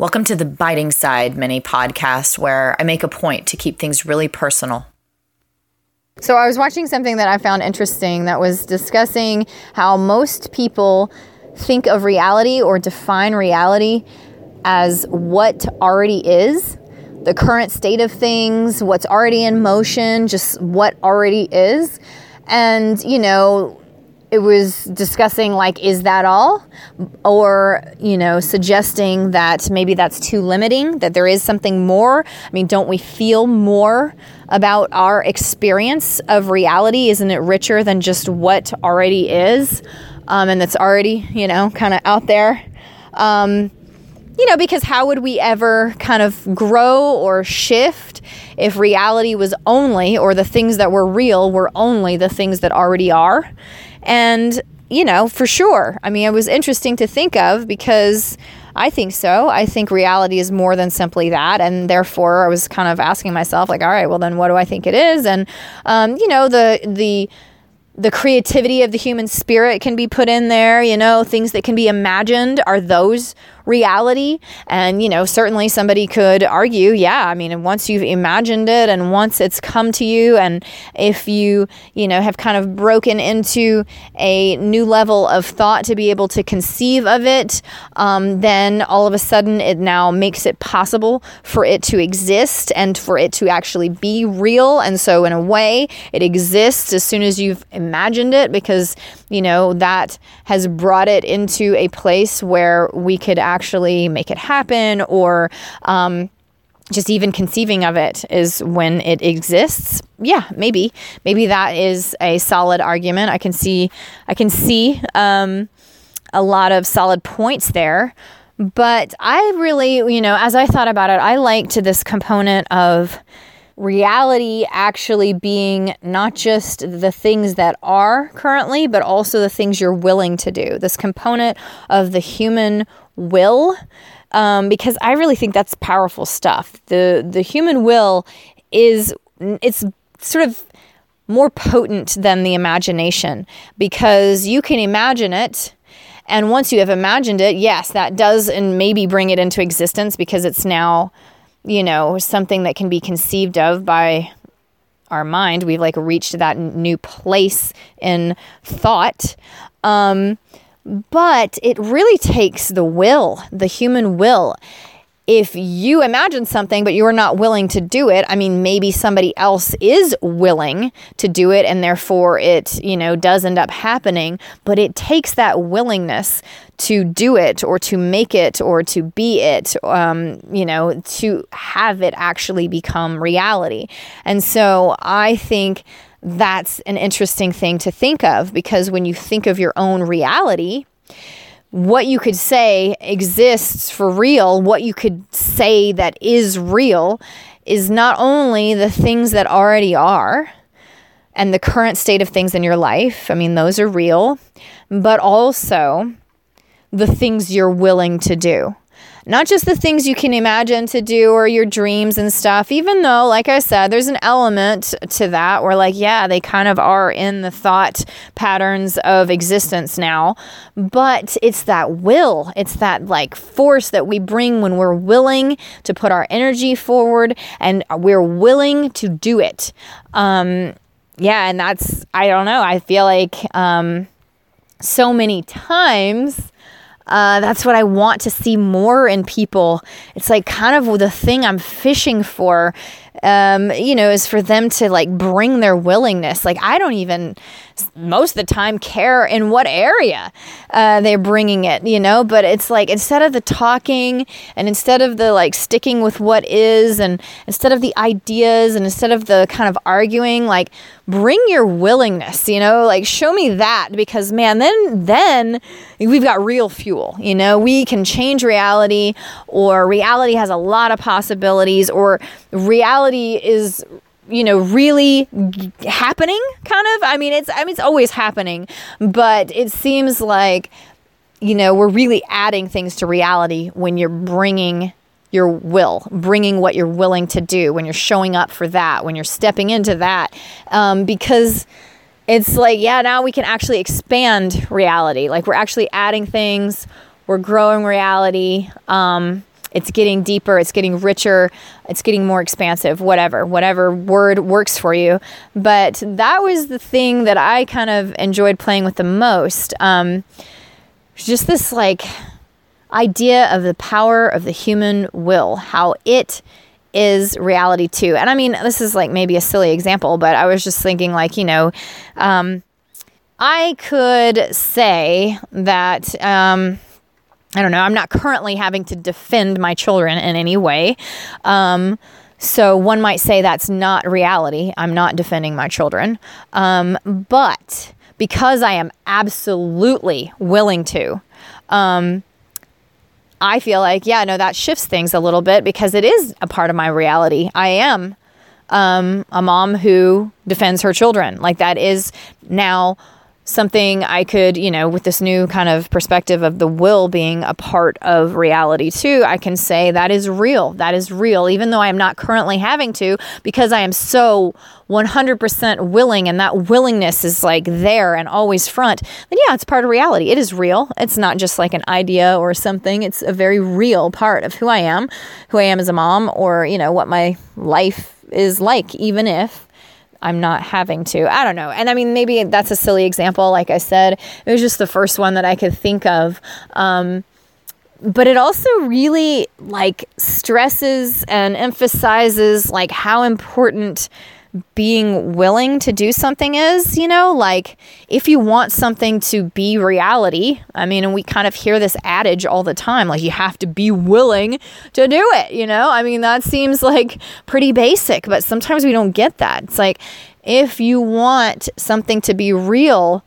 Welcome to the Biting Side mini podcast, where I make a point to keep things really personal. So, I was watching something that I found interesting that was discussing how most people think of reality or define reality as what already is, the current state of things, what's already in motion, just what already is. And, you know, it was discussing like is that all? Or you know suggesting that maybe that's too limiting that there is something more. I mean don't we feel more about our experience of reality? Isn't it richer than just what already is? Um, and that's already you know kind of out there. Um, you know because how would we ever kind of grow or shift if reality was only or the things that were real were only the things that already are and, you know, for sure. I mean, it was interesting to think of because I think so. I think reality is more than simply that. And therefore, I was kind of asking myself, like, all right, well, then what do I think it is? And, um, you know, the, the, the creativity of the human spirit can be put in there, you know, things that can be imagined. Are those reality. And, you know, certainly somebody could argue, yeah, I mean, once you've imagined it and once it's come to you, and if you, you know, have kind of broken into a new level of thought to be able to conceive of it, um, then all of a sudden it now makes it possible for it to exist and for it to actually be real. And so, in a way, it exists as soon as you've imagined it because, you know, that has brought it into a place where we could actually make it happen or um, just even conceiving of it is when it exists. Yeah maybe. Maybe that is a solid argument. I can see i can see um, a lot of solid points there. But i really you know as i thought about it i liked this component of reality actually being not just the things that are currently, but also the things you're willing to do. This component of the human will um, because I really think that's powerful stuff. The the human will is it's sort of more potent than the imagination because you can imagine it and once you have imagined it, yes, that does and maybe bring it into existence because it's now, you know, something that can be conceived of by our mind. We've like reached that new place in thought. Um, but it really takes the will, the human will. If you imagine something, but you're not willing to do it, I mean, maybe somebody else is willing to do it, and therefore it, you know, does end up happening. But it takes that willingness to do it, or to make it, or to be it, um, you know, to have it actually become reality. And so I think that's an interesting thing to think of because when you think of your own reality, what you could say exists for real, what you could say that is real, is not only the things that already are and the current state of things in your life. I mean, those are real, but also the things you're willing to do not just the things you can imagine to do or your dreams and stuff, even though, like I said, there's an element to that where, like, yeah, they kind of are in the thought patterns of existence now. But it's that will, it's that like force that we bring when we're willing to put our energy forward and we're willing to do it. Um, yeah, and that's, I don't know, I feel like um, so many times uh, that's what I want to see more in people. It's like kind of the thing I'm fishing for, um, you know, is for them to like bring their willingness. Like, I don't even most of the time care in what area uh, they're bringing it, you know, but it's like instead of the talking and instead of the like sticking with what is and instead of the ideas and instead of the kind of arguing, like bring your willingness, you know, like show me that because man, then then we've got real fuel, you know, we can change reality or reality has a lot of possibilities or reality is you know really happening kind of. I mean it's i mean it's always happening but it seems like you know we're really adding things to reality when you're bringing your will bringing what you're willing to do when you're showing up for that when you're stepping into that. Um, because it's like yeah now we can actually expand reality. Like we're actually adding things. We're growing reality. Um, it's getting deeper, it's getting richer, it's getting more expansive, whatever, whatever word works for you. But that was the thing that I kind of enjoyed playing with the most. Um, just this like idea of the power of the human will, how it is reality too. And I mean, this is like maybe a silly example, but I was just thinking, like, you know, um, I could say that. Um, I don't know. I'm not currently having to defend my children in any way. Um, so one might say that's not reality. I'm not defending my children. Um, but because I am absolutely willing to, um, I feel like, yeah, no, that shifts things a little bit because it is a part of my reality. I am um, a mom who defends her children. Like that is now something I could, you know, with this new kind of perspective of the will being a part of reality too, I can say that is real. That is real, even though I am not currently having to, because I am so 100% willing and that willingness is like there and always front, then yeah, it's part of reality. It is real. It's not just like an idea or something. It's a very real part of who I am, who I am as a mom, or, you know, what my life is like, even if I'm not having to. I don't know. And I mean, maybe that's a silly example. Like I said, it was just the first one that I could think of. Um, but it also really like stresses and emphasizes like how important being willing to do something is, you know, like if you want something to be reality, I mean, and we kind of hear this adage all the time, like you have to be willing to do it, you know? I mean, that seems like pretty basic, but sometimes we don't get that. It's like if you want something to be real,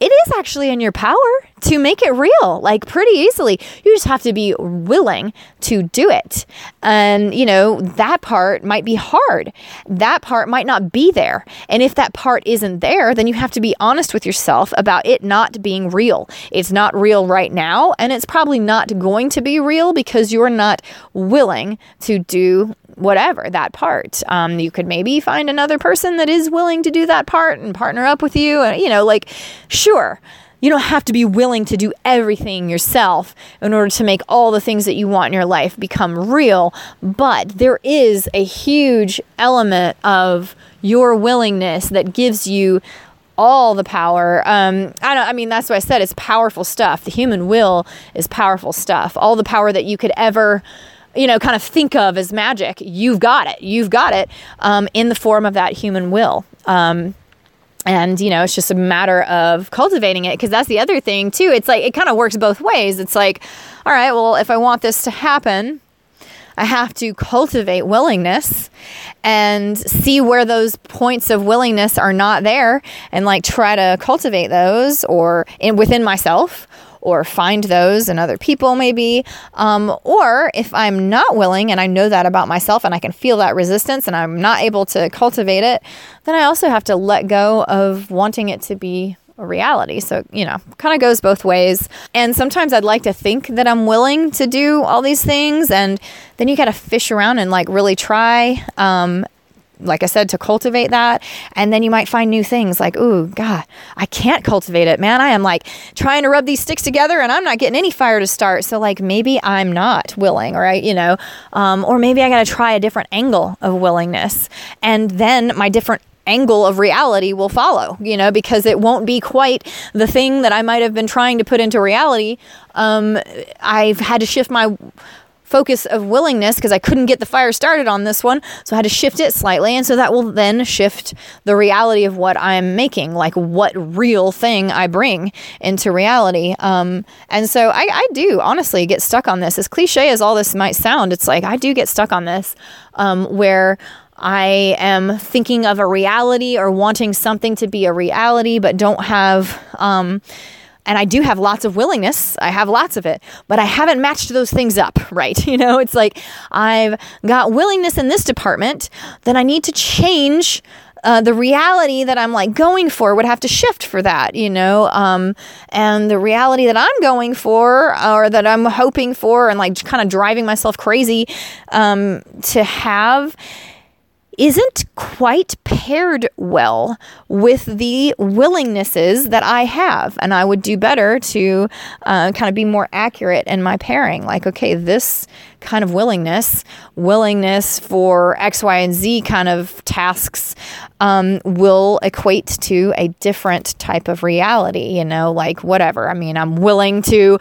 it is actually in your power to make it real, like pretty easily. You just have to be willing to do it. And, you know, that part might be hard. That part might not be there. And if that part isn't there, then you have to be honest with yourself about it not being real. It's not real right now, and it's probably not going to be real because you're not willing to do whatever that part. Um, you could maybe find another person that is willing to do that part and partner up with you. And, you know, like, sure, you don't have to be willing to do everything yourself in order to make all the things that you want in your life become real. But there is a huge element of your willingness that gives you all the power. Um, I don't. I mean, that's what I said. It's powerful stuff. The human will is powerful stuff. All the power that you could ever you know, kind of think of as magic, you've got it. You've got it um, in the form of that human will. Um, and you know it's just a matter of cultivating it because that's the other thing too. It's like it kind of works both ways. It's like all right well if i want this to happen i have to cultivate willingness and see where those points of willingness are not there and like try to cultivate those or in within myself or find those in other people, maybe. Um, or if I'm not willing and I know that about myself and I can feel that resistance and I'm not able to cultivate it, then I also have to let go of wanting it to be a reality. So, you know, kind of goes both ways. And sometimes I'd like to think that I'm willing to do all these things. And then you got to fish around and like really try. Um, like I said, to cultivate that. And then you might find new things like, ooh, God, I can't cultivate it, man. I am like trying to rub these sticks together and I'm not getting any fire to start. So, like, maybe I'm not willing, right? You know, um, or maybe I got to try a different angle of willingness. And then my different angle of reality will follow, you know, because it won't be quite the thing that I might have been trying to put into reality. Um, I've had to shift my focus of willingness because I couldn't get the fire started on this one. So I had to shift it slightly. And so that will then shift the reality of what I'm making, like what real thing I bring into reality. Um, and so I, I, do honestly get stuck on this. As cliche as all this might sound, it's like I do get stuck on this um, where. I am thinking of a reality or wanting something to be a reality, but don't have um, and I do have lots of willingness. I have lots of it, but I haven't matched those things up, right? You know, it's like I've got willingness in this department, then I need to change uh, the reality that I'm like going for would have to shift for that, you know, um, and the reality that I'm going for or that I'm hoping for and like kind of driving myself crazy um, to have isn't quite paired well with the willingnesses that I have. And I would do better to uh, kind of be more accurate in my pairing. Like, okay, this kind of willingness, willingness for X, Y, and Z kind of tasks um, will equate to a different type of reality, you know, like whatever. I mean, I'm willing to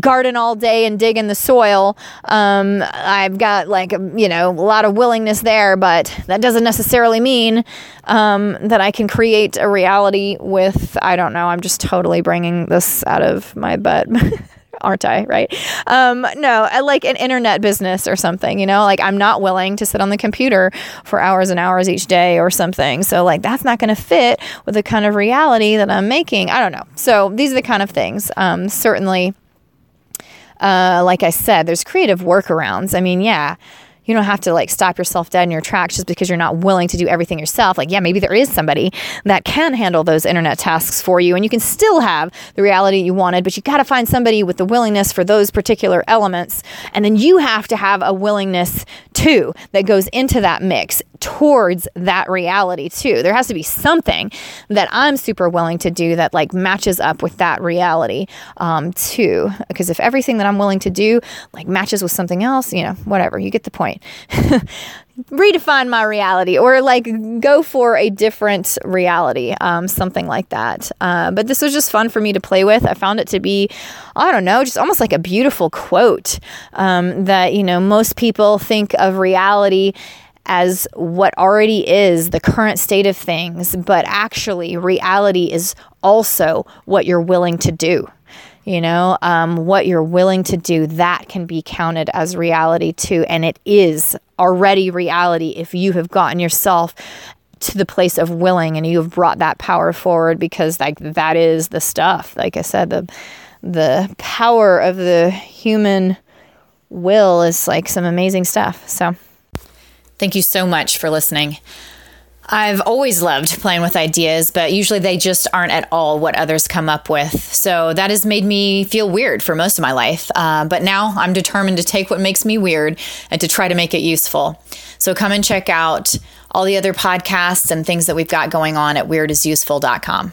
garden all day and dig in the soil. Um, I've got like, you know, a lot of willingness there, but that doesn't necessarily mean um, that I can create a reality with, I don't know, I'm just totally bringing this out of my butt. aren't I? Right? Um, no, like an internet business or something, you know, like I'm not willing to sit on the computer for hours and hours each day or something. So, like, that's not going to fit with the kind of reality that I'm making. I don't know. So, these are the kind of things. Um, certainly, uh, like I said, there's creative workarounds. I mean, yeah you don't have to like stop yourself dead in your tracks just because you're not willing to do everything yourself. Like, yeah, maybe there is somebody that can handle those internet tasks for you and you can still have the reality you wanted, but you got to find somebody with the willingness for those particular elements. And then you have to have a willingness too that goes into that mix towards that reality too. There has to be something that I'm super willing to do that like matches up with that reality um, too. Because if everything that I'm willing to do like matches with something else, you know, whatever, you get the point point. redefine my reality or like go for a different reality um, something like that. Uh, but this was just fun for me to play with. I found it to be i don't know just almost like a beautiful quote um, that you know most people think of reality as what already is the current state of things but actually reality is also what you're willing to do you know um, what you're willing to do that can be counted as reality too. And it is already reality if you have gotten yourself to the place of willing and you have brought that power forward because like that is the stuff. Like i said the the power of the human will is like some amazing stuff. So thank you so much for listening I've always loved playing with ideas, but usually they just aren't at all what others come up with. So that has made me feel weird for most of my life. Uh, but now I'm determined to take what makes me weird and to try to make it useful. So come and check out all the other podcasts and things that we've got going on at weirdisuseful.com.